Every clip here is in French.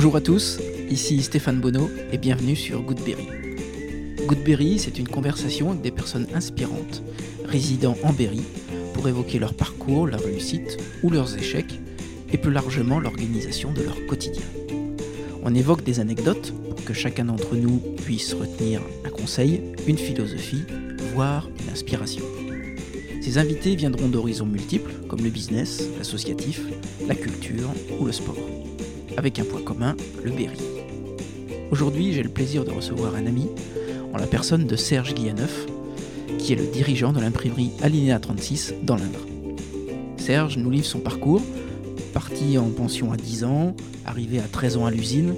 Bonjour à tous, ici Stéphane Bonneau et bienvenue sur Goodberry. Goodberry, c'est une conversation avec des personnes inspirantes résidant en Berry pour évoquer leur parcours, leur réussite ou leurs échecs et plus largement l'organisation de leur quotidien. On évoque des anecdotes pour que chacun d'entre nous puisse retenir un conseil, une philosophie, voire une inspiration. Ces invités viendront d'horizons multiples comme le business, l'associatif, la culture ou le sport. Avec un point commun, le Berry. Aujourd'hui, j'ai le plaisir de recevoir un ami en la personne de Serge Guillaneuf, qui est le dirigeant de l'imprimerie Alinéa 36 dans l'Indre. Serge nous livre son parcours, parti en pension à 10 ans, arrivé à 13 ans à l'usine.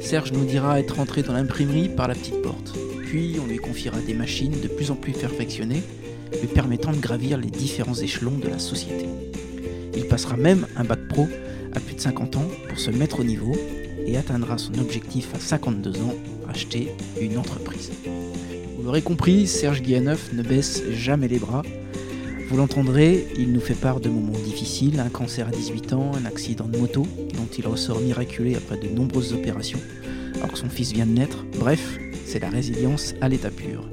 Serge nous dira être rentré dans l'imprimerie par la petite porte. Puis on lui confiera des machines de plus en plus perfectionnées, lui permettant de gravir les différents échelons de la société. Il passera même un bac pro plus de 50 ans pour se mettre au niveau et atteindra son objectif à 52 ans, acheter une entreprise. Vous l'aurez compris, Serge Guillaneuf ne baisse jamais les bras. Vous l'entendrez, il nous fait part de moments difficiles, un cancer à 18 ans, un accident de moto dont il ressort miraculé après de nombreuses opérations, alors que son fils vient de naître. Bref, c'est la résilience à l'état pur.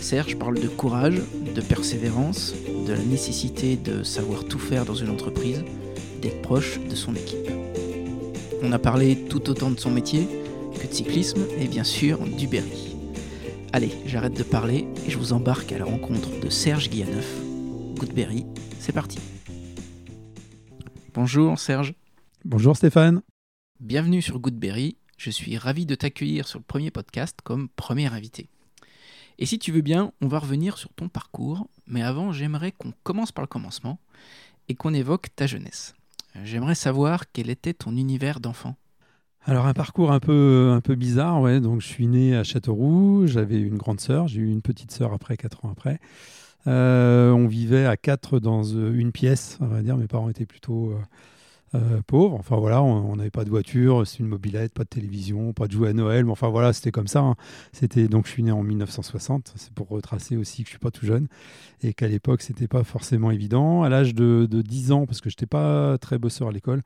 Serge parle de courage, de persévérance, de la nécessité de savoir tout faire dans une entreprise, d'être proche de son équipe. On a parlé tout autant de son métier que de cyclisme et bien sûr du Berry. Allez, j'arrête de parler et je vous embarque à la rencontre de Serge Guillaneuf. Goodberry, c'est parti. Bonjour Serge. Bonjour Stéphane. Bienvenue sur Goodberry. Je suis ravi de t'accueillir sur le premier podcast comme premier invité. Et si tu veux bien, on va revenir sur ton parcours, mais avant, j'aimerais qu'on commence par le commencement et qu'on évoque ta jeunesse. J'aimerais savoir quel était ton univers d'enfant. Alors un parcours un peu, un peu bizarre, ouais. Donc je suis né à Châteauroux, j'avais une grande sœur, j'ai eu une petite sœur après, quatre ans après. Euh, on vivait à quatre dans euh, une pièce, on va dire. Mes parents étaient plutôt euh, pauvres. Enfin voilà, on n'avait pas de voiture, c'est une mobilette, pas de télévision, pas de jouets à Noël. Mais enfin voilà, c'était comme ça. hein. C'était donc je suis né en 1960. C'est pour retracer aussi que je suis pas tout jeune et qu'à l'époque c'était pas forcément évident. À l'âge de, de 10 ans, parce que j'étais pas très bosseur à l'école.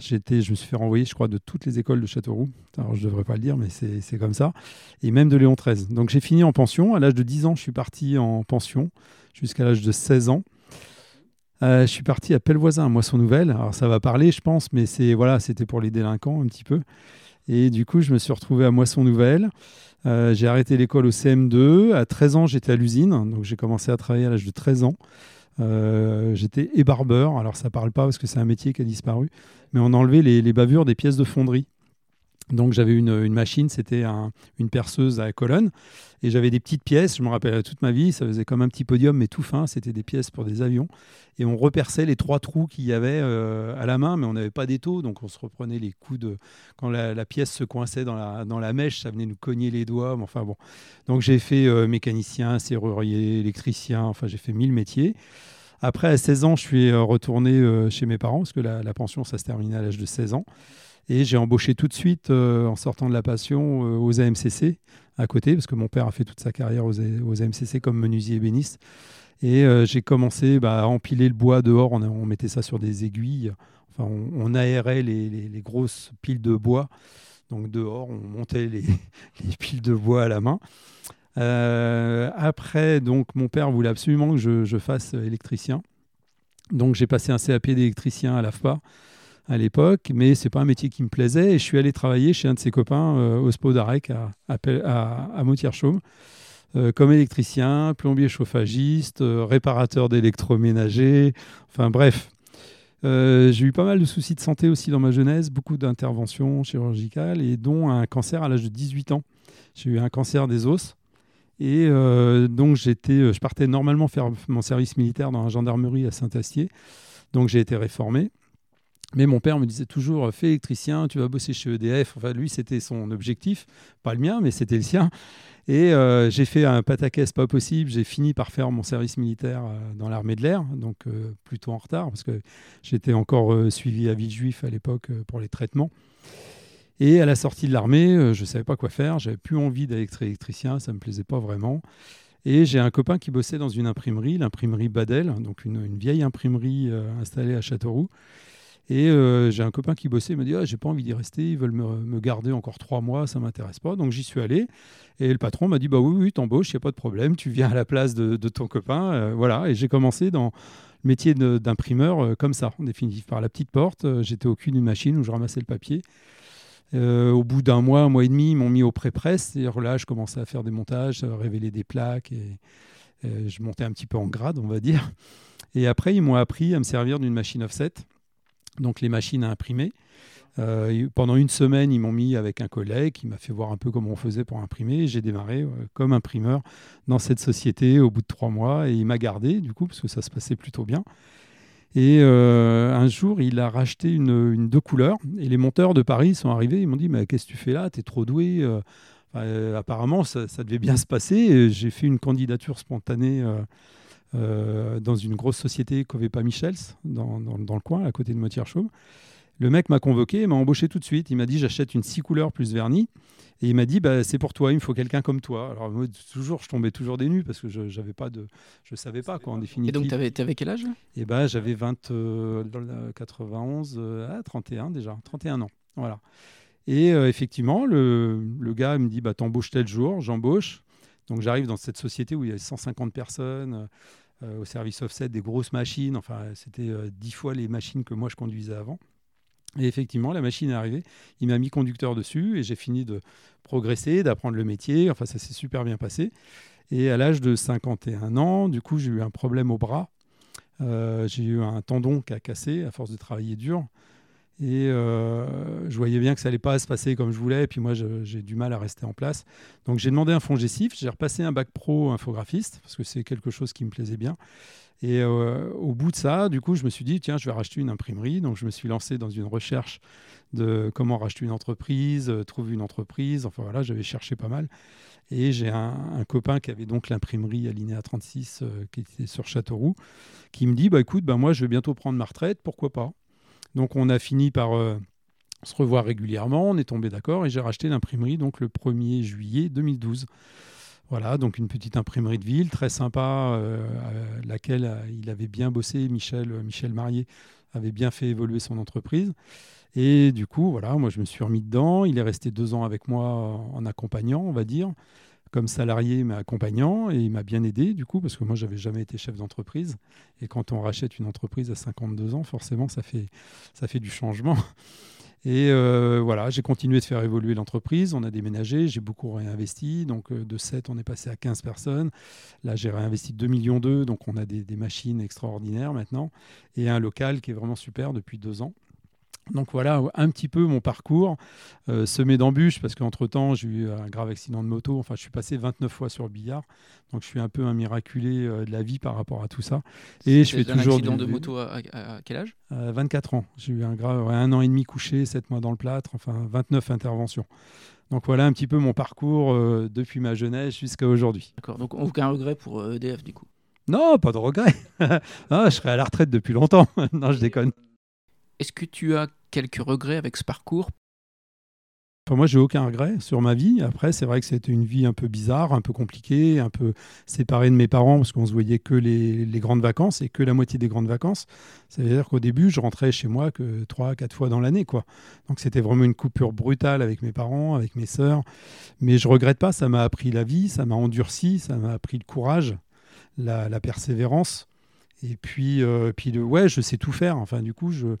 J'étais, je me suis fait renvoyer, je crois, de toutes les écoles de Châteauroux. Alors, je ne devrais pas le dire, mais c'est comme ça. Et même de Léon XIII. Donc, j'ai fini en pension. À l'âge de 10 ans, je suis parti en pension jusqu'à l'âge de 16 ans. Euh, je suis parti à Pellevoisin, à Moisson Nouvelle. Alors, ça va parler, je pense, mais c'est voilà, c'était pour les délinquants un petit peu. Et du coup, je me suis retrouvé à Moisson Nouvelle. Euh, j'ai arrêté l'école au CM2. À 13 ans, j'étais à l'usine. Donc, j'ai commencé à travailler à l'âge de 13 ans. Euh, j'étais ébarbeur. Alors, ça parle pas parce que c'est un métier qui a disparu. Mais on enlevait les, les bavures des pièces de fonderie. Donc, j'avais une, machine, c'était un- une perceuse à colonne. Et j'avais des petites pièces, je me rappelle toute ma vie, ça faisait comme un petit podium, mais tout fin. C'était des pièces pour des avions. Et on reperçait les trois trous qu'il y avait euh, à la main, mais on n'avait pas d'étau. Donc, on se reprenait les coups de. Quand la, pièce se coinçait dans la, dans la mèche, ça venait nous cogner les doigts. mais Enfin, bon. Donc, j'ai fait euh, mécanicien, serrurier, électricien. Enfin, j'ai fait mille métiers. Après, à 16 ans, je suis euh, retourné euh, chez mes parents, parce que la pension, ça se terminait à l'âge de 16 ans. Et j'ai embauché tout de suite, euh, en sortant de la passion, euh, aux AMCC à côté, parce que mon père a fait toute sa carrière aux, AMCC comme menuisier ébéniste. Et euh, j'ai commencé bah, à empiler le bois dehors. On, mettait ça sur des aiguilles. Enfin, on, aérait les, grosses piles de bois. Donc dehors, on montait les, les piles de bois à la main. Après, donc, mon père voulait absolument que je, je fasse électricien. Donc j'ai passé un CAP d'électricien à l'AFPA à l'époque, mais c'est pas un métier qui me plaisait. Et je suis allé travailler chez un de ses copains euh, au SPO d'Arec à, à, à, à Moutier-Chaume, euh, comme électricien, plombier chauffagiste, euh, réparateur d'électroménager, enfin bref. Euh, j'ai eu pas mal de soucis de santé aussi dans ma jeunesse, beaucoup d'interventions chirurgicales et dont un cancer à l'âge de 18 ans. J'ai eu un cancer des os. Et donc j'étais, je partais normalement faire mon service militaire dans la gendarmerie à Saint-Astier. Donc j'ai été réformé. Mais mon père me disait toujours, fais électricien, tu vas bosser chez EDF. Enfin, lui, c'était son objectif, pas le mien, mais c'était le sien. Et euh, j'ai fait un pataquès pas possible. J'ai fini par faire mon service militaire euh, dans l'armée de l'air, donc euh, plutôt en retard, parce que j'étais encore euh, suivi à Villejuif à l'époque euh, pour les traitements. Et à la sortie de l'armée, euh, je ne savais pas quoi faire. J'avais plus envie d'être électricien, ça ne me plaisait pas vraiment. Et j'ai un copain qui bossait dans une imprimerie, l'imprimerie Badel, donc une, vieille imprimerie euh, installée à Châteauroux. Et euh, j'ai un copain qui bossait, il m'a dit ah, j'ai pas envie d'y rester, ils veulent me, garder encore trois mois, ça m'intéresse pas. Donc j'y suis allé. Et le patron m'a dit bah oui, oui, t'embauches, il n'y a pas de problème, tu viens à la place de, ton copain. Euh, voilà. Et j'ai commencé dans le métier d'imprimeur euh, comme ça, en définitive, par la petite porte. J'étais au cul d'une machine où je ramassais le papier. au bout d'un mois, un mois et demi, ils m'ont mis au pré-presse. C'est-à-dire là, je commençais à faire des montages, à révéler des plaques et je montais un petit peu en grade, on va dire. Et après, ils m'ont appris à me servir d'une machine offset donc les machines à imprimer. Euh, pendant une semaine, ils m'ont mis avec un collègue qui m'a fait voir un peu comment on faisait pour imprimer. J'ai démarré euh, comme imprimeur dans cette société au bout de trois mois et il m'a gardé du coup parce que ça se passait plutôt bien. Et euh, un jour, il a racheté une, deux couleurs et les monteurs de Paris sont arrivés. Ils m'ont dit mais qu'est-ce que tu fais là? T'es trop doué. apparemment, ça, devait bien se passer. J'ai fait une candidature spontanée dans une grosse société Covepa Michels, dans, dans, le coin, à côté de moitié chaume Le mec m'a convoqué, m'a embauché tout de suite. Il m'a dit j'achète une six couleurs plus vernis. Et il m'a dit bah, c'est pour toi, il me faut quelqu'un comme toi. Alors moi, toujours, je tombais toujours des nues parce que je j'avais pas de, je savais pas quoi en définitive. Et donc tu avais, quel âge Et bah j'avais 20, 91, 31 déjà, 31 ans. Voilà. Et euh, effectivement, le, le, gars me dit bah t'embauches tel jour, j'embauche. Donc j'arrive dans cette société où il y a 150 personnes euh, au service offset, des grosses machines. Enfin, c'était euh, dix fois les machines que moi je conduisais avant. Et effectivement, la machine est arrivée. Il m'a mis conducteur dessus et j'ai fini de progresser, d'apprendre le métier. Enfin, ça s'est super bien passé. Et à l'âge de 51 ans, du coup, j'ai eu un problème au bras. Euh, j'ai eu un tendon qui a cassé à force de travailler dur. Et euh, je voyais bien que ça n'allait pas se passer comme je voulais. Et puis moi, j'ai du mal à rester en place. Donc j'ai demandé un fonds Gessif. J'ai repassé un bac pro infographiste parce que c'est quelque chose qui me plaisait bien. Et euh, au bout de ça, du coup, je me suis dit, tiens, je vais racheter une imprimerie. Donc je me suis lancé dans une recherche de comment racheter une entreprise, euh, trouver une entreprise. Enfin voilà, j'avais cherché pas mal. Et j'ai un, copain qui avait donc l'imprimerie Alinéa 36 qui était sur Châteauroux, qui me dit, bah écoute, bah, moi je vais bientôt prendre ma retraite, pourquoi pas? Donc on a fini par euh, se revoir régulièrement, on est tombé d'accord et j'ai racheté l'imprimerie donc le 1er juillet 2012. Voilà, donc une petite imprimerie de ville très sympa, euh, à laquelle euh, il avait bien bossé, Michel, Michel Marié avait bien fait évoluer son entreprise. Et du coup, voilà, moi je me suis remis dedans. Il est resté deux ans avec moi en accompagnant, on va dire comme salarié, mais accompagnant, et il m'a bien aidé du coup, parce que moi, j'avais jamais été chef d'entreprise. Et quand on rachète une entreprise à 52 ans, forcément, ça fait, ça fait du changement. Et euh, voilà, j'ai continué de faire évoluer l'entreprise. On a déménagé, j'ai beaucoup réinvesti. Donc euh, de 7, on est passé à 15 personnes. Là, j'ai réinvesti 2 millions d'euros. Donc on a des, des, machines extraordinaires maintenant. Et un local qui est vraiment super depuis deux ans. Donc voilà un petit peu mon parcours, euh, semé d'embûches, parce qu'entre-temps, j'ai eu un grave accident de moto. Enfin, je suis passé 29 fois sur le billard. Donc je suis un peu un miraculé euh, de la vie par rapport à tout ça. Et je fais toujours. Un accident de moto à, quel âge? 24 ans. J'ai eu un grave, un an et demi couché, 7 mois dans le plâtre, enfin 29 interventions. Donc voilà un petit peu mon parcours euh, depuis ma jeunesse jusqu'à aujourd'hui. D'accord, donc aucun regret pour EDF du coup? Non, pas de regret. ah, je serais à la retraite depuis longtemps. non, je déconne. Est-ce que tu as quelques regrets avec ce parcours? Enfin, moi, j'ai aucun regret sur ma vie. Après, c'est vrai que c'était une vie un peu bizarre, un peu compliquée, un peu séparée de mes parents parce qu'on se voyait que les, grandes vacances et que la moitié des grandes vacances. Ça veut dire qu'au début, je rentrais chez moi que trois, quatre fois dans l'année, quoi. Donc, c'était vraiment une coupure brutale avec mes parents, avec mes sœurs. Mais je regrette pas. Ça m'a appris la vie, ça m'a endurci, ça m'a appris le courage, la, persévérance. Et puis, euh, puis le, ouais, je sais tout faire. Enfin, du coup, je,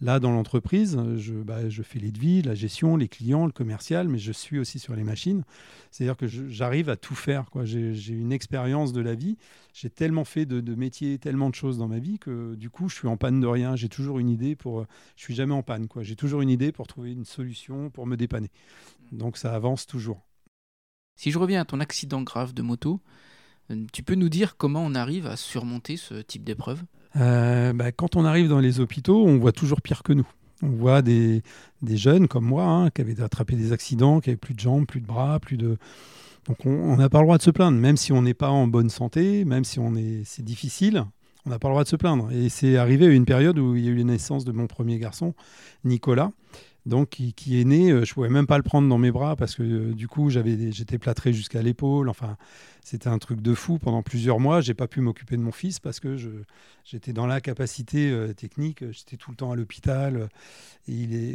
Là, dans l'entreprise, je, bah, je, fais les devis, la gestion, les clients, le commercial, mais je suis aussi sur les machines. C'est-à-dire que j'arrive à tout faire. J'ai une expérience de la vie. J'ai tellement fait de, métiers, tellement de choses dans ma vie que du coup, je suis en panne de rien. J'ai toujours une idée pour. Je suis jamais en panne. J'ai toujours une idée pour trouver une solution, pour me dépanner. Donc ça avance toujours. Si je reviens à ton accident grave de moto, euh, tu peux nous dire comment on arrive à surmonter ce type d'épreuve? Euh, bah, quand on arrive dans les hôpitaux, on voit toujours pire que nous. On voit des, jeunes comme moi hein, qui avaient attrapé des accidents, qui avaient plus de jambes, plus de bras, plus de. Donc on n'a pas le droit de se plaindre, même si on n'est pas en bonne santé, même si on est, c'est difficile, on n'a pas le droit de se plaindre. Et c'est arrivé à une période où il y a eu la naissance de mon premier garçon, Nicolas. Donc qui, est né. Euh, je pouvais même pas le prendre dans mes bras parce que euh, du coup j'avais, j'étais plâtré jusqu'à l'épaule. Enfin, c'était un truc de fou. Pendant plusieurs mois, j'ai pas pu m'occuper de mon fils parce que je, j'étais dans la capacité euh, technique. J'étais tout le temps à l'hôpital.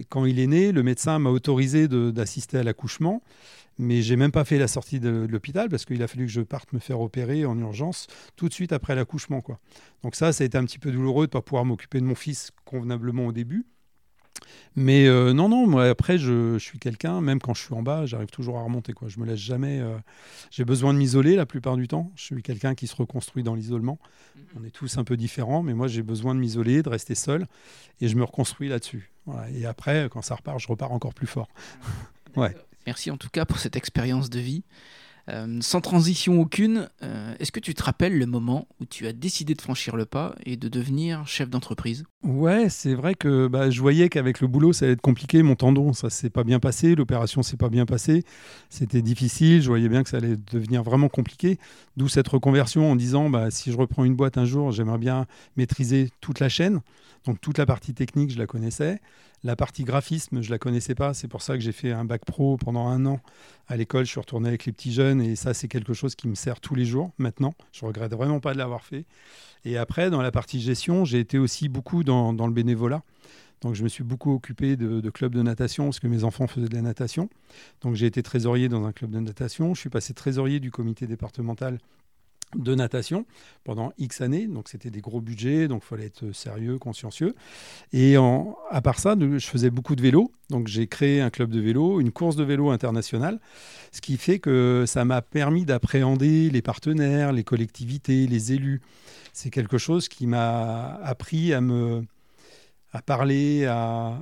Quand il est né, le médecin m'a autorisé d'assister à l'accouchement. Mais j'ai même pas fait la sortie de, l'hôpital parce qu'il a fallu que je parte me faire opérer en urgence tout de suite après l'accouchement. Donc ça, ça a été un petit peu douloureux de pas pouvoir m'occuper de mon fils convenablement au début. Mais euh, non, non, moi après, je, suis quelqu'un, même quand je suis en bas, j'arrive toujours à remonter. Quoi. Je me laisse jamais. Euh, j'ai besoin de m'isoler la plupart du temps. Je suis quelqu'un qui se reconstruit dans l'isolement. Mhm. On est tous un peu différents, mais moi, j'ai besoin de m'isoler, de rester seul, et je me reconstruis là-dessus. Et après, quand ça repart, je repars encore plus fort. ouais. Merci en tout cas pour cette expérience de vie. Euh, sans transition aucune, euh, est-ce que tu te rappelles le moment où tu as décidé de franchir le pas et de devenir chef d'entreprise? Ouais, c'est vrai que bah, je voyais qu'avec le boulot, ça allait être compliqué. Mon tendon, ça s'est pas bien passé. L'opération s'est pas bien passée. C'était difficile. Je voyais bien que ça allait devenir vraiment compliqué. D'où cette reconversion en disant bah, si je reprends une boîte un jour, j'aimerais bien maîtriser toute la chaîne. Donc toute la partie technique, je la connaissais. La partie graphisme, je la connaissais pas. C'est pour ça que j'ai fait un bac pro pendant un an à l'école. Je suis retourné avec les petits jeunes et ça, c'est quelque chose qui me sert tous les jours maintenant. Je regrette vraiment pas de l'avoir fait. Et après, dans la partie gestion, j'ai été aussi beaucoup dans, le bénévolat. Donc, je me suis beaucoup occupé de, de, clubs de natation parce que mes enfants faisaient de la natation. Donc, j'ai été trésorier dans un club de natation. Je suis passé trésorier du comité départemental de natation pendant X années. Donc, c'était des gros budgets, donc il fallait être sérieux, consciencieux. Et à part ça, je faisais beaucoup de vélo. Donc, j'ai créé un club de vélo, une course de vélo internationale, ce qui fait que ça m'a permis d'appréhender les partenaires, les collectivités, les élus. C'est quelque chose qui m'a appris à me à parler, à,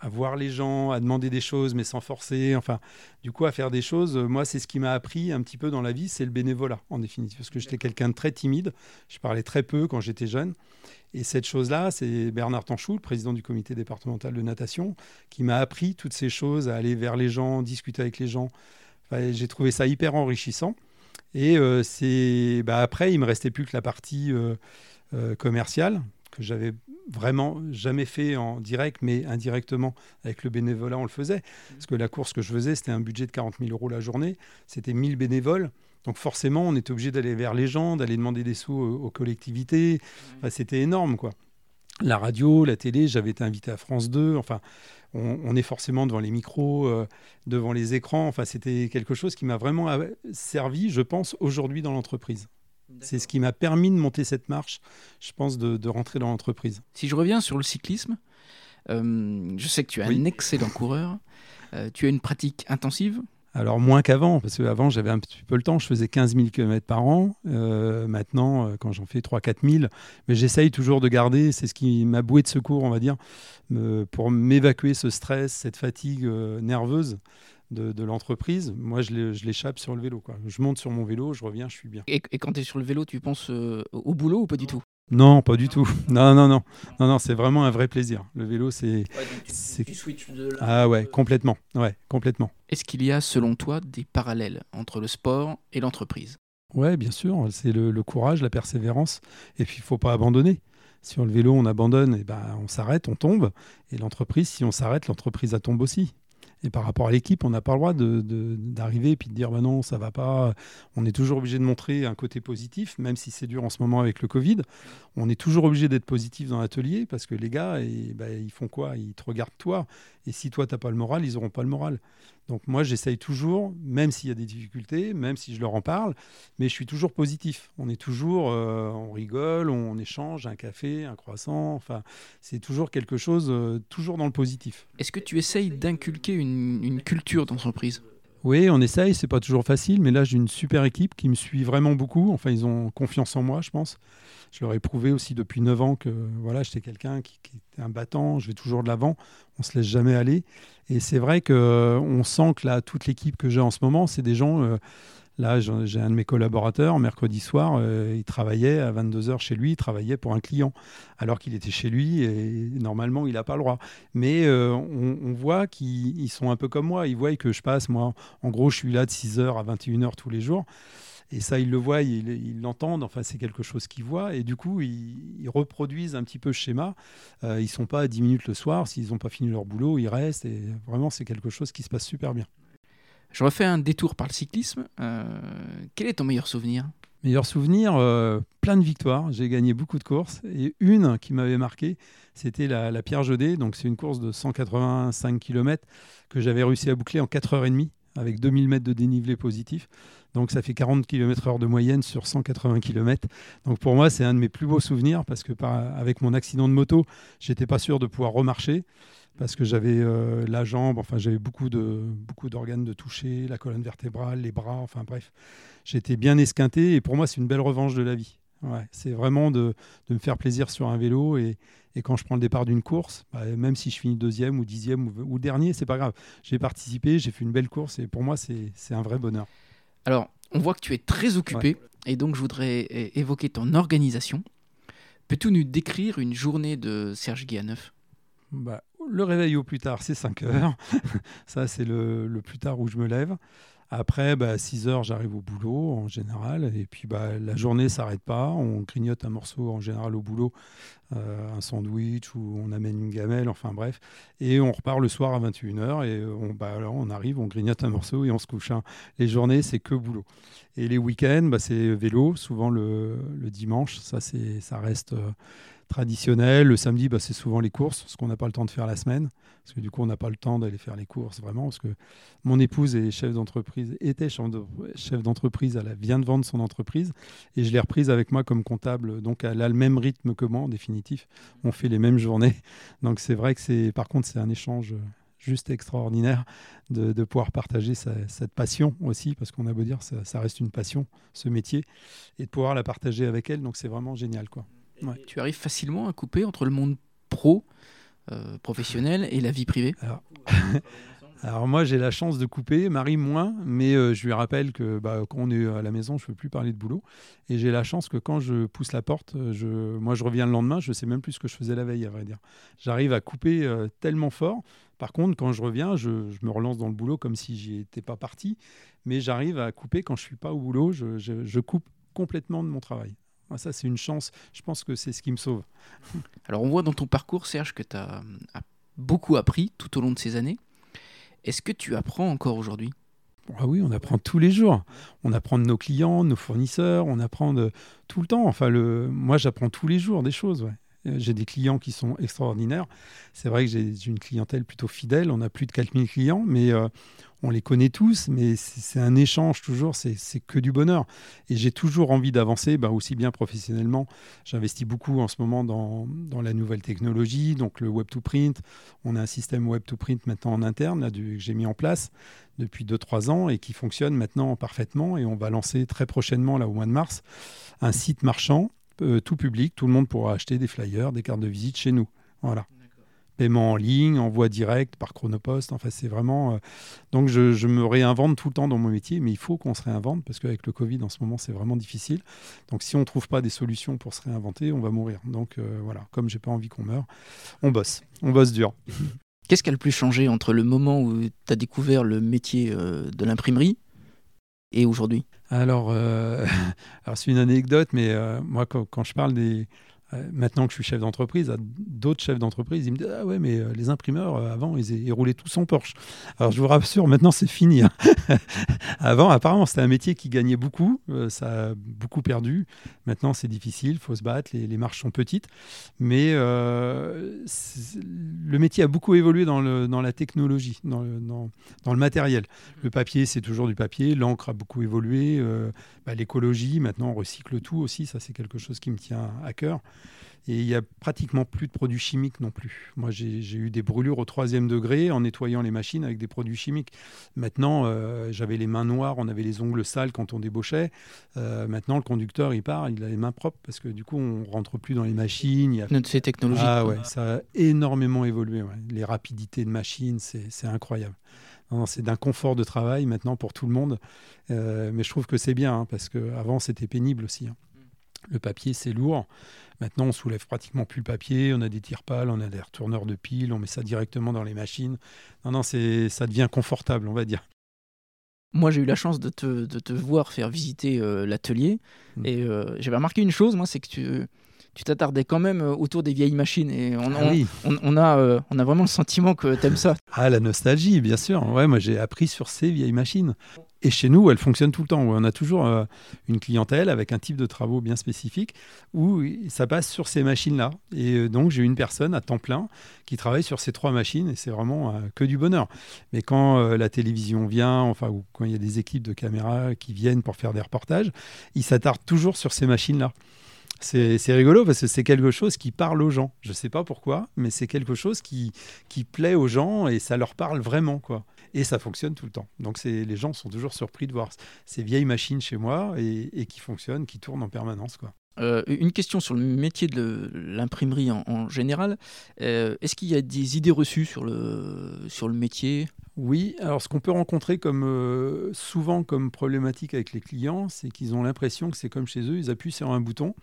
à voir les gens, à demander des choses, mais sans forcer. Enfin, du coup, à faire des choses. Euh, moi, c'est ce qui m'a appris un petit peu dans la vie, c'est le bénévolat, en définitive. Parce que j'étais quelqu'un de très timide. Je parlais très peu quand j'étais jeune. Et cette chose-là, c'est Bernard Tanchou, le président du comité départemental de natation, qui m'a appris toutes ces choses, à aller vers les gens, discuter avec les gens. J'ai trouvé ça hyper enrichissant. Et euh, c'est bah, après, il me restait plus que la partie euh, commerciale que j'avais vraiment jamais fait en direct, mais indirectement avec le bénévolat, on le faisait. Parce que la course que je faisais, c'était un budget de 40 000 euros la journée, c'était 1000 bénévoles. Donc forcément, on était obligé d'aller vers les gens, d'aller demander des sous aux, collectivités. c'était énorme, quoi. La radio, la télé, j'avais été invité à France 2. Enfin, on, est forcément devant les micros, euh, devant les écrans. Enfin, c'était quelque chose qui m'a vraiment euh, servi, je pense, aujourd'hui dans l'entreprise. C'est ce qui m'a permis de monter cette marche, je pense, de, rentrer dans l'entreprise. Si je reviens sur le cyclisme, euh, je sais que tu es un excellent coureur. Euh, tu as une pratique intensive? Alors moins qu'avant, parce qu'avant j'avais un petit peu le temps, je faisais 15 000 km par an. Euh, maintenant, quand j'en fais 3-4 000, mais j'essaye toujours de garder, c'est ce qui m'a boué de secours, on va dire, pour m'évacuer ce stress, cette fatigue nerveuse de, l'entreprise, moi je l'échappe sur le vélo. Quoi. Je monte sur mon vélo, je reviens, je suis bien. Et, quand tu es sur le vélo, tu penses euh, au boulot ou pas du tout? Non, pas du tout. Non, non, non, non, non, c'est vraiment un vrai plaisir. Le vélo, c'est, ah ouais, complètement, ouais, complètement. Est-ce qu'il y a, selon toi, des parallèles entre le sport et l'entreprise? Ouais, bien sûr. C'est le, courage, la persévérance, et puis il faut pas abandonner. Sur le vélo, on abandonne, et ben on s'arrête, on tombe. Et l'entreprise, si on s'arrête, l'entreprise a tombe aussi. Et par rapport à l'équipe, on n'a pas le droit d'arriver et puis de dire bah non, ça va pas. On est toujours obligé de montrer un côté positif, même si c'est dur en ce moment avec le Covid. On est toujours obligé d'être positif dans l'atelier parce que les gars, et, bah, ils font quoi? Ils te regardent toi. Et si toi, tu n'as pas le moral, ils n'auront pas le moral. Donc moi, j'essaye toujours, même s'il y a des difficultés, même si je leur en parle, mais je suis toujours positif. On est toujours, euh, on rigole, on, échange, un café, un croissant, enfin, c'est toujours quelque chose, euh, toujours dans le positif. Est-ce que tu essayes d'inculquer une, une culture d'entreprise? Oui, on essaye, c'est pas toujours facile, mais là j'ai une super équipe qui me suit vraiment beaucoup. Enfin, ils ont confiance en moi, je pense. Je leur ai prouvé aussi depuis 9 ans que voilà, j'étais quelqu'un qui, était un battant, je vais toujours de l'avant, on se laisse jamais aller. Et c'est vrai qu'on euh, sent que là, toute l'équipe que j'ai en ce moment, c'est des gens. Euh, là, j'ai un de mes collaborateurs, mercredi soir, euh, il travaillait à 22h chez lui, il travaillait pour un client, alors qu'il était chez lui et normalement, il n'a pas le droit. Mais on, on, voit qu'ils sont un peu comme moi. Ils voient que je passe, moi, en gros, je suis là de 6h à 21h tous les jours. Et ça, ils le voient, ils l'entendent. Enfin, c'est quelque chose qu'ils voient. Et du coup, ils, reproduisent un petit peu ce schéma. Euh, ils sont pas à 10 minutes le soir. S'ils n'ont pas fini leur boulot, ils restent. Et vraiment, c'est quelque chose qui se passe super bien. Je refais un détour par le cyclisme. Euh, quel est ton meilleur souvenir? Meilleur souvenir, euh, plein de victoires. J'ai gagné beaucoup de courses. Et une qui m'avait marqué, c'était la, Pierre Jodet. Donc, c'est une course de 185 km que j'avais réussi à boucler en 4h30 avec 2000 mètres de dénivelé positif. Donc ça fait 40 km/h de moyenne sur 180 km. Donc pour moi, c'est un de mes plus beaux souvenirs parce que avec mon accident de moto, j'étais pas sûr de pouvoir remarcher parce que j'avais euh, la jambe, enfin j'avais beaucoup de beaucoup d'organes de toucher, la colonne vertébrale, les bras, enfin bref, j'étais bien esquinté et pour moi c'est une belle revanche de la vie. Ouais, c'est vraiment de, de, me faire plaisir sur un vélo et, et quand je prends le départ d'une course, bah, même si je finis deuxième ou dixième ou, ou dernier, c'est pas grave. J'ai participé, j'ai fait une belle course et pour moi c'est un vrai bonheur. Alors, on voit que tu es très occupé et donc je voudrais évoquer ton organisation. Peux-tu nous décrire une journée de Serge Guillaneuf bah, Le réveil au plus tard, c'est 5 heures. Ça, c'est le, plus tard où je me lève. Après, bah, à 6 heures, j'arrive au boulot en général. Et puis, bah, la journée ne s'arrête pas. On grignote un morceau en général au boulot, euh, un sandwich ou on amène une gamelle, enfin bref. Et on repart le soir à 21h. Et on, bah, on arrive, on grignote un morceau et on se couche. Hein. Les journées, c'est que boulot. Et les week-ends, bah, c'est vélo, souvent le, dimanche. Ça, ça reste. Euh, traditionnel. Le samedi, bah, c'est souvent les courses, parce qu'on n'a pas le temps de faire la semaine. Parce que du coup, on n'a pas le temps d'aller faire les courses vraiment. Parce que mon épouse est chef d'entreprise, était chef d'entreprise, elle vient de vendre son entreprise. Et je l'ai reprise avec moi comme comptable. Donc, elle a le même rythme que moi, en définitif. On fait les mêmes journées. Donc, c'est vrai que c'est, par contre, c'est un échange juste extraordinaire de, pouvoir partager cette passion aussi, parce qu'on a beau dire, ça, ça, reste une passion, ce métier, et de pouvoir la partager avec elle. Donc c'est vraiment génial. quoi. Tu arrives facilement à couper entre le monde pro, euh, professionnel, et la vie privée Alors, moi, j'ai la chance de couper, Marie moins, mais euh, je lui rappelle que bah, quand on est à la maison, je ne peux plus parler de boulot. Et j'ai la chance que quand je pousse la porte, je, moi, je reviens le lendemain, je ne sais même plus ce que je faisais la veille, à vrai dire. J'arrive à couper euh, tellement fort. Par contre, quand je reviens, je, me relance dans le boulot comme si j'y étais pas parti. Mais j'arrive à couper quand je suis pas au boulot. je coupe complètement de mon travail. Ça, c'est une chance. Je pense que c'est ce qui me sauve. Alors, on voit dans ton parcours, Serge, que tu as, beaucoup appris tout au long de ces années. Est-ce que tu apprends encore aujourd'hui? Ah oui, on apprend tous les jours. On apprend de nos clients, de nos fournisseurs, on apprend de tout le temps. Enfin, le... moi, j'apprends tous les jours des choses. J'ai des clients qui sont extraordinaires. C'est vrai que j'ai une clientèle plutôt fidèle. On a plus de 4000 clients, mais euh, on les connaît tous, mais c'est un échange toujours, c'est que du bonheur. Et j'ai toujours envie d'avancer, bah, aussi bien professionnellement. J'investis beaucoup en ce moment dans, la nouvelle technologie, donc le web to print. On a un système web to print maintenant en interne que j'ai mis en place depuis 2-3 ans et qui fonctionne maintenant parfaitement. Et on va lancer très prochainement, là au mois de mars, un site marchand, euh, tout public. Tout le monde pourra acheter des flyers, des cartes de visite chez nous. Voilà paiement en ligne, envoi direct par Chronopost. Enfin, c'est vraiment. Euh, donc, je, me réinvente tout le temps dans mon métier, mais il faut qu'on se réinvente parce qu'avec le Covid en ce moment, c'est vraiment difficile. Donc, si on ne trouve pas des solutions pour se réinventer, on va mourir. Donc, euh, voilà, comme j'ai pas envie qu'on meure, on bosse. On bosse dur. Qu'est-ce qui a le plus changé entre le moment où tu as découvert le métier de l'imprimerie et aujourd'hui? Alors, alors c'est une anecdote, mais moi, quand, je parle des, euh, maintenant que je suis chef d'entreprise, d'autres chefs d'entreprise, ils me disent Ah ouais, mais euh, les imprimeurs, euh, avant, ils, roulaient tous en Porsche. Alors je vous rassure, maintenant c'est fini. Hein. avant, apparemment, c'était un métier qui gagnait beaucoup. ça a beaucoup perdu. Maintenant, c'est difficile, il faut se battre. Les, marches sont petites. Mais le métier a beaucoup évolué dans, le, dans la technologie, dans le, dans, dans le matériel. Le papier, c'est toujours du papier. L'encre a beaucoup évolué. Bah, l'écologie, maintenant, on recycle tout aussi. Ça, c'est quelque chose qui me tient à cœur. Et il n'y a pratiquement plus de produits chimiques non plus. Moi, j'ai eu des brûlures au troisième degré en nettoyant les machines avec des produits chimiques. Maintenant, euh, j'avais les mains noires, on avait les ongles sales quand on débauchait. Euh, maintenant, le conducteur, il part, il a les mains propres parce que du coup, on rentre plus dans les machines. Il y a... C'est technologique. Ah ouais, ça a énormément évolué. Les rapidités de machines, c'est incroyable. C'est d'un confort de travail maintenant pour tout le monde. Euh, mais je trouve que c'est bien hein, parce qu'avant, c'était pénible aussi. Hein. Le papier, c'est lourd. Maintenant, on soulève pratiquement plus le papier. On a des tire-pales, on a des retourneurs de piles, on met ça directement dans les machines. Non, non, ça devient confortable, on va dire. Moi, j'ai eu la chance de te, de te voir faire visiter euh, l'atelier. Mm. Et euh, j'avais remarqué une chose, moi, c'est que tu tu t'attardais quand même euh, autour des vieilles machines. Et on, Ah on- oui. on- on a, euh, on a vraiment le sentiment que t'aimes ça. Ah, la nostalgie, bien sûr. Ouais, moi, j'ai appris sur ces vieilles machines. Et chez nous, elles fonctionnent tout le temps. On a toujours euh, une clientèle avec un type de travaux bien spécifique où ça passe sur ces machines-là. Et euh, donc, j'ai une personne à temps plein qui travaille sur ces trois machines et c'est vraiment euh, que du bonheur. Mais quand la télévision vient, enfin, ou quand il y a des équipes de caméras qui viennent pour faire des reportages, ils s'attardent toujours sur ces machines-là. C'est rigolo parce que c'est quelque chose qui parle aux gens. Je ne sais pas pourquoi, mais c'est quelque chose qui, qui plaît aux gens et ça leur parle vraiment. quoi. Et ça fonctionne tout le temps. Donc les gens sont toujours surpris de voir ces vieilles machines chez moi et, et qui fonctionnent, qui tournent en permanence. quoi. Euh, une question sur le métier de l'imprimerie en, général. Euh, Est-ce qu'il y a des idées reçues sur le, sur le métier? Oui, alors ce qu'on peut rencontrer comme, euh, souvent comme problématique avec les clients, c'est qu'ils ont l'impression que c'est comme chez eux, ils appuient sur un bouton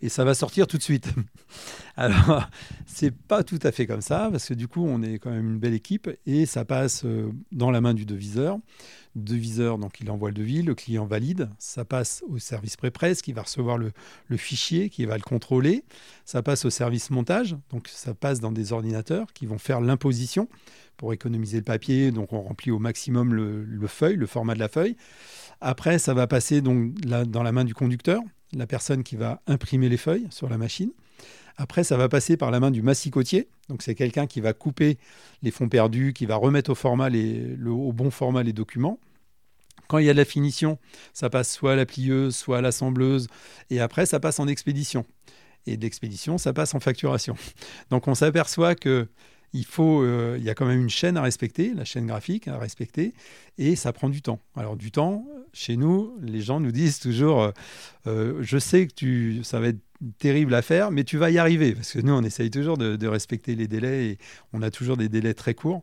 et ça va sortir tout de suite. alors, c'est pas tout à fait comme ça, parce que du coup, on est quand même une belle équipe et ça passe dans la main du deviseur. Deviseur, donc il envoie le devis, le client valide, ça passe au service pré-presse qui va recevoir le, fichier, qui va le contrôler, ça passe au service montage, donc ça passe dans des ordinateurs qui vont faire l'imposition pour économiser le papier, donc on remplit au maximum le, le feuille, le format de la feuille. Après, ça va passer donc dans la main du conducteur, la personne qui va imprimer les feuilles sur la machine. Après, ça va passer par la main du massicotier. Donc, c'est quelqu'un qui va couper les fonds perdus, qui va remettre au, format les- le- au bon format les documents. Quand il y a de la finition, ça passe soit à la plieuse, soit à l'assembleuse. Et après, ça passe en expédition. Et de l'expédition, ça passe en facturation. Donc, on s'aperçoit que il faut, euh, il y a quand même une chaîne à respecter, la chaîne graphique à respecter, et ça prend du temps. Alors du temps, chez nous, les gens nous disent toujours, euh, euh, je sais que tu, ça va être terrible à faire, mais tu vas y arriver, parce que nous, on essaye toujours de, respecter les délais, et on a toujours des délais très courts.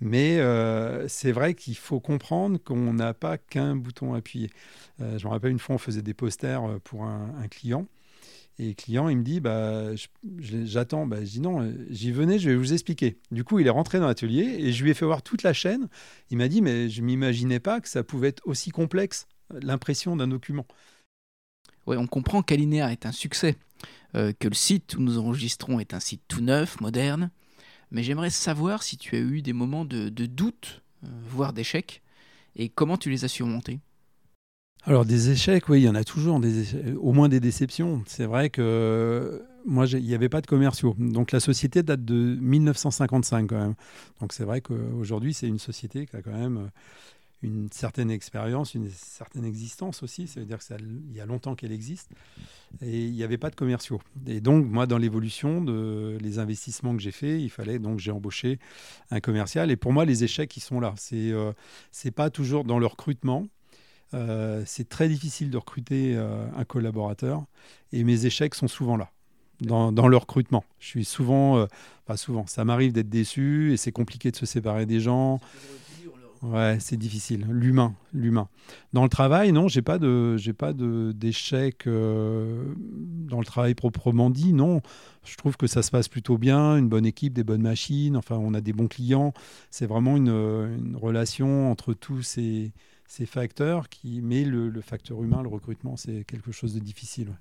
Mais c'est vrai qu'il faut comprendre qu'on n'a pas qu'un bouton. Euh, je me rappelle une fois, on faisait des posters pour un client. Et client, il me dit, bah, j'attends. Bah, je dis non, euh, j'y venais, je vais vous expliquer. Du coup, il est rentré dans l'atelier et je lui ai fait voir toute la chaîne. Il m'a dit, mais je m'imaginais pas que ça pouvait être aussi complexe, euh, l'impression d'un document. Ouais, on comprend qu'Alinea est un succès, euh, que le site où nous enregistrons est un site tout neuf, moderne. Mais j'aimerais savoir si tu as eu des moments de, doute, voire d'échec, et comment tu les as surmontés? Alors des échecs, oui, il y en a toujours, au moins des déceptions. C'est vrai que euh, moi, il n'y avait pas de commerciaux. Donc la société date de 1955 quand même. Donc c'est vrai qu'aujourd'hui, c'est une société qui a quand même euh, une certaine expérience, une certaine existence aussi. Ça veut dire qu'il y a longtemps qu'elle existe. Et il n'y avait pas de commerciaux. Et donc, moi, dans l'évolution de les investissements que j'ai faits, il fallait donc j'ai embauché un commercial. Et pour moi, les échecs, ils sont là. C'est euh, c'est pas toujours dans le recrutement. Euh, c'est très difficile de recruter euh, un collaborateur et mes échecs sont souvent là, dans, dans le recrutement. Je suis souvent, euh, pas souvent, ça m'arrive d'être déçu et c'est compliqué de se séparer des gens. Ouais, c'est difficile. L'humain, l'humain. Dans le travail, non, j'ai pas de, j'ai pas de d'échec euh, dans le travail proprement dit. Non, je trouve que ça se passe plutôt bien. Une bonne équipe, des bonnes machines. Enfin, on a des bons clients. C'est vraiment une, une relation entre tous ces, ces facteurs qui, mais le, le facteur humain, le recrutement, c'est quelque chose de difficile. ouais.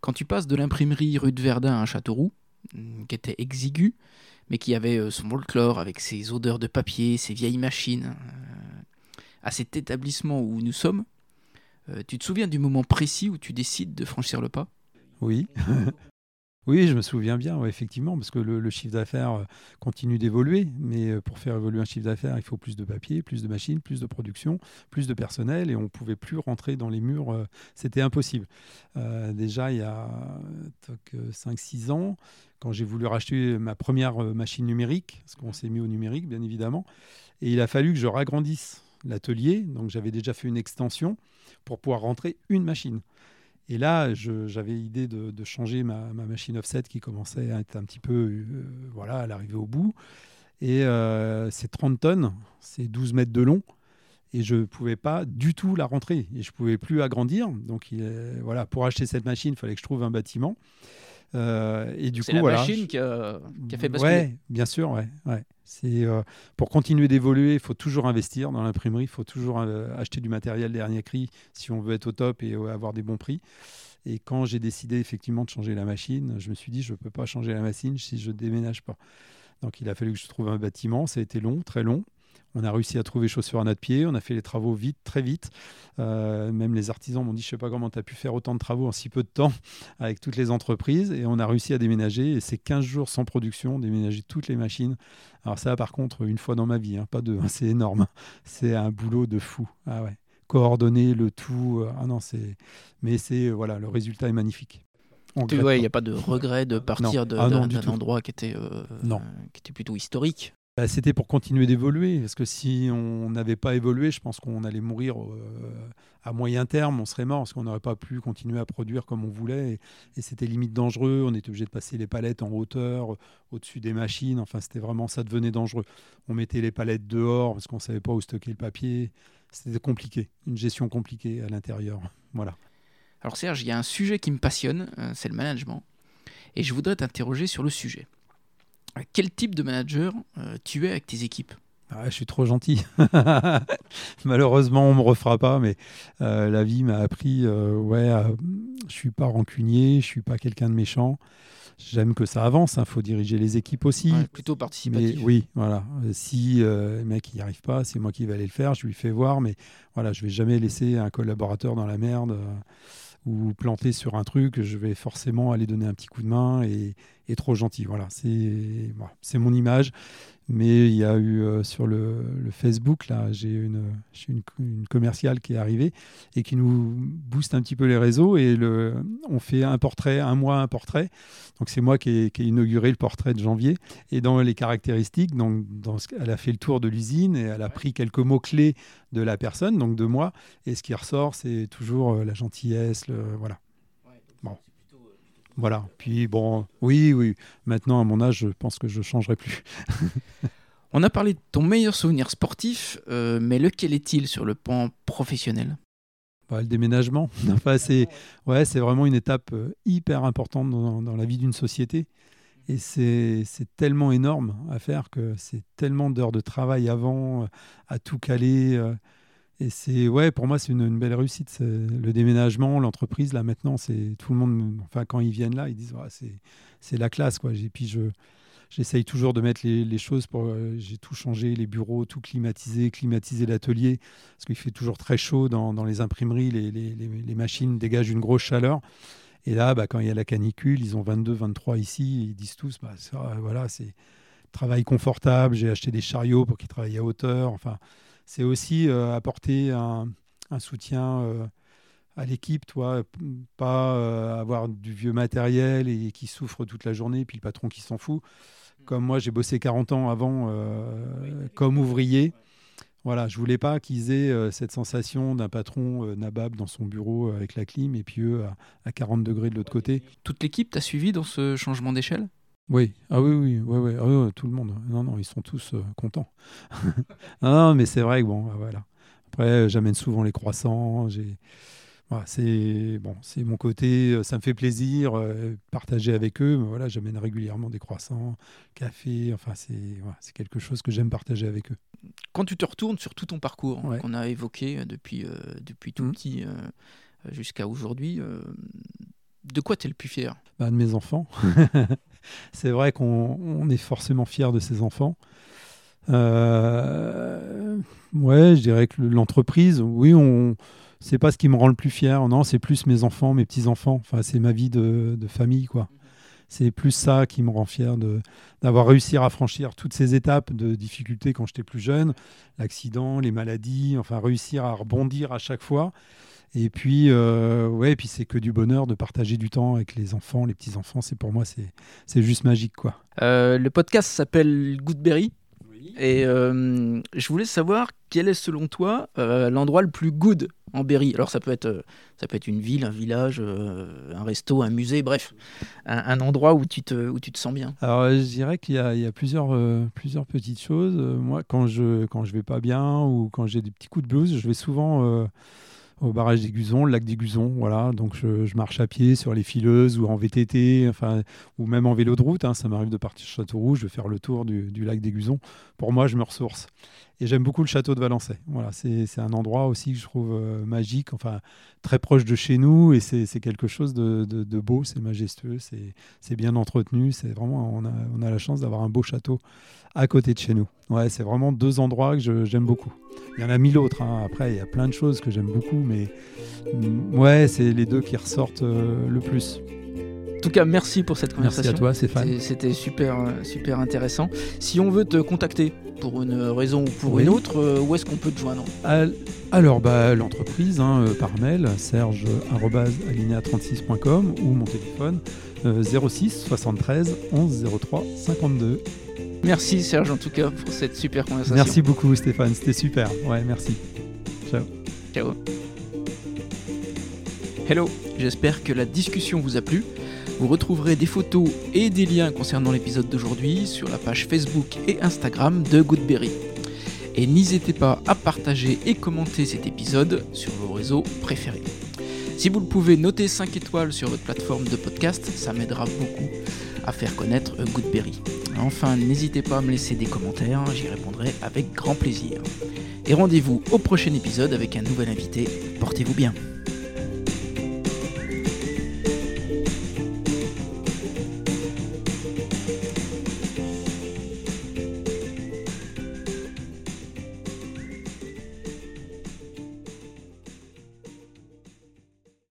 Quand tu passes de l'imprimerie rue de Verdun à Châteauroux, hum, qui était exiguë, mais qui avait euh, son folklore avec ses odeurs de papier, ses vieilles machines, euh, à cet établissement où nous sommes, euh, tu te souviens du moment précis où tu décides de franchir le pas? Oui. Oui, je me souviens bien, effectivement, parce que le, chiffre d'affaires euh, continue d'évoluer, mais euh, pour faire évoluer un chiffre d'affaires, il faut plus de papier, plus de machines, plus de production, plus de personnel, et on ne pouvait plus rentrer dans les murs, euh, c'était impossible. Déjà, il y a 5-6 ans, quand j'ai voulu racheter ma première machine numérique, parce qu'on s'est mis au numérique, bien évidemment, et il a fallu que je ragrandisse l'atelier, donc j'avais déjà fait une extension pour pouvoir rentrer une machine. Et là, j'avais l'idée de, changer ma, ma machine offset qui commençait à être un petit peu, euh, voilà, à l'arrivée au bout. Et euh, c'est 30 tonnes, c'est 12 mètres de long. Et je ne pouvais pas du tout la rentrer. Et je ne pouvais plus agrandir. Donc voilà, pour acheter cette machine, il fallait que je trouve un bâtiment. Et du C'est coup, la voilà. machine qui a, qui a fait basculer. Ouais, bien sûr, ouais. ouais. C'est euh, pour continuer d'évoluer, il faut toujours investir dans l'imprimerie, il faut toujours euh, acheter du matériel dernier cri si on veut être au top et euh, avoir des bons prix. Et quand j'ai décidé effectivement de changer la machine, je me suis dit je ne peux pas changer la machine si je déménage pas. Donc il a fallu que je trouve un bâtiment, ça a été long, très long. On a réussi à trouver chaussures à notre pied, on a fait les travaux vite, très vite. Euh, même les artisans m'ont dit, je sais pas comment tu as pu faire autant de travaux en si peu de temps avec toutes les entreprises. Et on a réussi à déménager. Et c'est 15 jours sans production, déménager toutes les machines. Alors ça, par contre, une fois dans ma vie, hein, pas deux, hein, c'est énorme. C'est un boulot de fou. Ah ouais. Coordonner le tout. euh, ah non, c'est. Mais c'est voilà, le résultat est magnifique. Il n'y a pas de regret de partir Ah d'un endroit qui était, euh, Non. qui était plutôt historique. Bah, C'était pour continuer d'évoluer, parce que si on n'avait pas évolué, je pense qu'on allait mourir euh, à moyen terme, on serait mort, parce qu'on n'aurait pas pu continuer à produire comme on voulait, et, c'était limite dangereux, on était obligé de passer les palettes en hauteur, euh, au-dessus des machines, enfin c'était vraiment, ça devenait dangereux. On mettait les palettes dehors, parce qu'on ne savait pas où stocker le papier, c'était compliqué, une gestion compliquée à l'intérieur, voilà. Alors Serge, il y a un sujet qui me passionne, euh, c'est le management. Et je voudrais t'interroger sur le sujet. Quel type de manager euh, tu es avec tes équipes? Ah, je suis trop gentil. Malheureusement, on me refera pas, mais euh, la vie m'a appris. euh, ouais, euh, je suis pas rancunier, je suis pas quelqu'un de méchant. J'aime que ça avance. Il faut diriger les équipes aussi. Ouais, Plutôt mais participatif. oui, voilà. Si euh, le mec n'y arrive pas, c'est moi qui vais aller le faire. Je lui fais voir, mais voilà, je vais jamais laisser un collaborateur dans la merde ou planter sur un truc. Je vais forcément aller donner un petit coup de main et, et trop gentil. Voilà, c'est voilà, mon image. Mais il y a eu euh, sur le, le Facebook, là, j'ai une, une, une commerciale qui est arrivée et qui nous booste un petit peu les réseaux. Et le, on fait un portrait, un mois, un portrait. Donc c'est moi qui ai, qui ai inauguré le portrait de janvier. Et dans les caractéristiques, donc, dans ce- elle a fait le tour de l'usine et elle a pris quelques mots-clés de la personne, donc de moi. Et ce qui ressort, c'est toujours euh, la gentillesse, le, voilà. Bon. Voilà. Puis bon, oui, oui. Maintenant, à mon âge, je pense que je changerai plus. On a parlé de ton meilleur souvenir sportif, euh, mais lequel est-il sur le plan professionnel? Bah, le déménagement, enfin, c'est ouais, c'est vraiment une étape euh, hyper importante dans, dans la vie d'une société. Et c'est c'est tellement énorme à faire que c'est tellement d'heures de travail avant, euh, à tout caler. Et c'est ouais, pour moi, c'est une, belle réussite. Le déménagement, l'entreprise, là maintenant, c'est tout le monde. Enfin, quand ils viennent là, ils disent Ouais, c'est la classe, quoi. Et puis je J'essaye toujours de mettre les, les choses pour. euh, J'ai tout changé, les bureaux, tout climatisé, climatiser l'atelier, parce qu'il fait toujours très chaud dans, dans les imprimeries, les, les- les- machines dégagent une grosse chaleur. Et là, bah, quand il y a la canicule, ils ont 22, 23 ici, ils disent tous, bah, voilà, c'est travail confortable, j'ai acheté des chariots pour qu'ils travaillent à hauteur. Enfin, c'est aussi euh, apporter un, un soutien euh, à l'équipe, toi, pas euh, avoir du vieux matériel et qui souffre toute la journée, puis le patron qui s'en fout. Comme moi, j'ai bossé 40 ans avant euh, comme ouvrier. Voilà, je voulais pas qu'ils aient euh, cette sensation d'un patron nabab dans son bureau avec la clim et puis eux à, à 40 degrés de l'autre côté. Toute l'équipe t'a suivi dans ce changement d'échelle? Oui, ah oui, oui, oui, oui, ah oui, tout le monde. Non, non, ils sont tous euh, contents. non, non, mais c'est vrai que bon, bah, voilà. Après, euh, j'amène souvent les croissants. J'ai, voilà, c'est bon, c'est mon côté. euh, Ça me fait plaisir euh, partager avec eux. Mais voilà, j'amène régulièrement des croissants, café. Enfin, c'est, voilà, c'est quelque chose que j'aime partager avec eux. Quand tu te retournes sur tout ton parcours hein, qu'on a évoqué depuis, euh, depuis tout Mhm. petit jusqu'à aujourd'hui, de quoi tu es le plus fier? Bah, de mes enfants. c'est vrai qu'on on est forcément fier de ses enfants. Euh, ouais, je dirais que le- l'entreprise, oui, on, c'est pas ce qui me rend le plus fier. Non, c'est plus mes enfants, mes petits enfants. Enfin, c'est ma vie de, de famille, quoi. C'est plus ça qui me rend fier de d'avoir réussi à franchir toutes ces étapes de difficultés quand j'étais plus jeune, l'accident, les maladies, enfin réussir à rebondir à chaque fois. Et puis, euh, ouais, et puis c'est que du bonheur de partager du temps avec les enfants, les petits enfants. C'est pour moi, c'est c'est juste magique, quoi. Euh, Le podcast s'appelle Goodberry. Et euh, je voulais savoir quel est selon toi euh, l'endroit le plus good en Berry? Alors ça peut être ça peut être une ville, un village, euh, un resto, un musée, bref, un, un endroit où tu te où tu te sens bien. Alors, je dirais qu'il y a, il y a plusieurs, euh, plusieurs petites choses. Moi, quand je quand je vais pas bien ou quand j'ai des petits coups de blues, je vais souvent euh, au barrage des le lac des. Voilà, donc je, marche à pied sur les fileuses ou en VTT, ou même en vélo de route. Hein. ça m'arrive de partir de Châteauroux, je vais faire le tour du, lac des. Pour moi, je me ressource. Et j'aime beaucoup le château de Valençay. Voilà, c'est un endroit aussi que je trouve euh, magique, enfin très proche de chez nous, et c'est quelque chose de, de, beau, c'est majestueux, c'est bien entretenu, c'est vraiment on a, on a la chance d'avoir un beau château à côté de chez nous. Ouais, c'est vraiment deux endroits que j'aime beaucoup. Il y en a mille autres. Hein. Après, il y a plein de choses que j'aime beaucoup, mais mm, ouais, c'est les deux qui ressortent euh, le plus. En tout cas, merci pour cette conversation. Merci à toi, Stéphane. C'était super, euh, super intéressant. Si on veut te contacter pour une raison ou pour une autre, euh, où est-ce qu'on peut te joindre Alors, bah, l'entreprise, hein, par mail, serge-alinea36.com ou mon téléphone 06 73 11 03 52. Merci Serge en tout cas pour cette super conversation. Merci beaucoup Stéphane, c'était super. Ouais, merci. Ciao. Ciao. Hello, j'espère que la discussion vous a plu. Vous retrouverez des photos et des liens concernant l'épisode d'aujourd'hui sur la page Facebook et Instagram de Goodberry. Et n'hésitez pas à partager et commenter cet épisode sur vos réseaux préférés. Si vous le pouvez, notez 5 étoiles sur votre plateforme de podcast, ça m'aidera beaucoup à faire connaître Goodberry. Enfin, n'hésitez pas à me laisser des commentaires, j'y répondrai avec grand plaisir. Et rendez-vous au prochain épisode avec un nouvel invité. Portez-vous bien.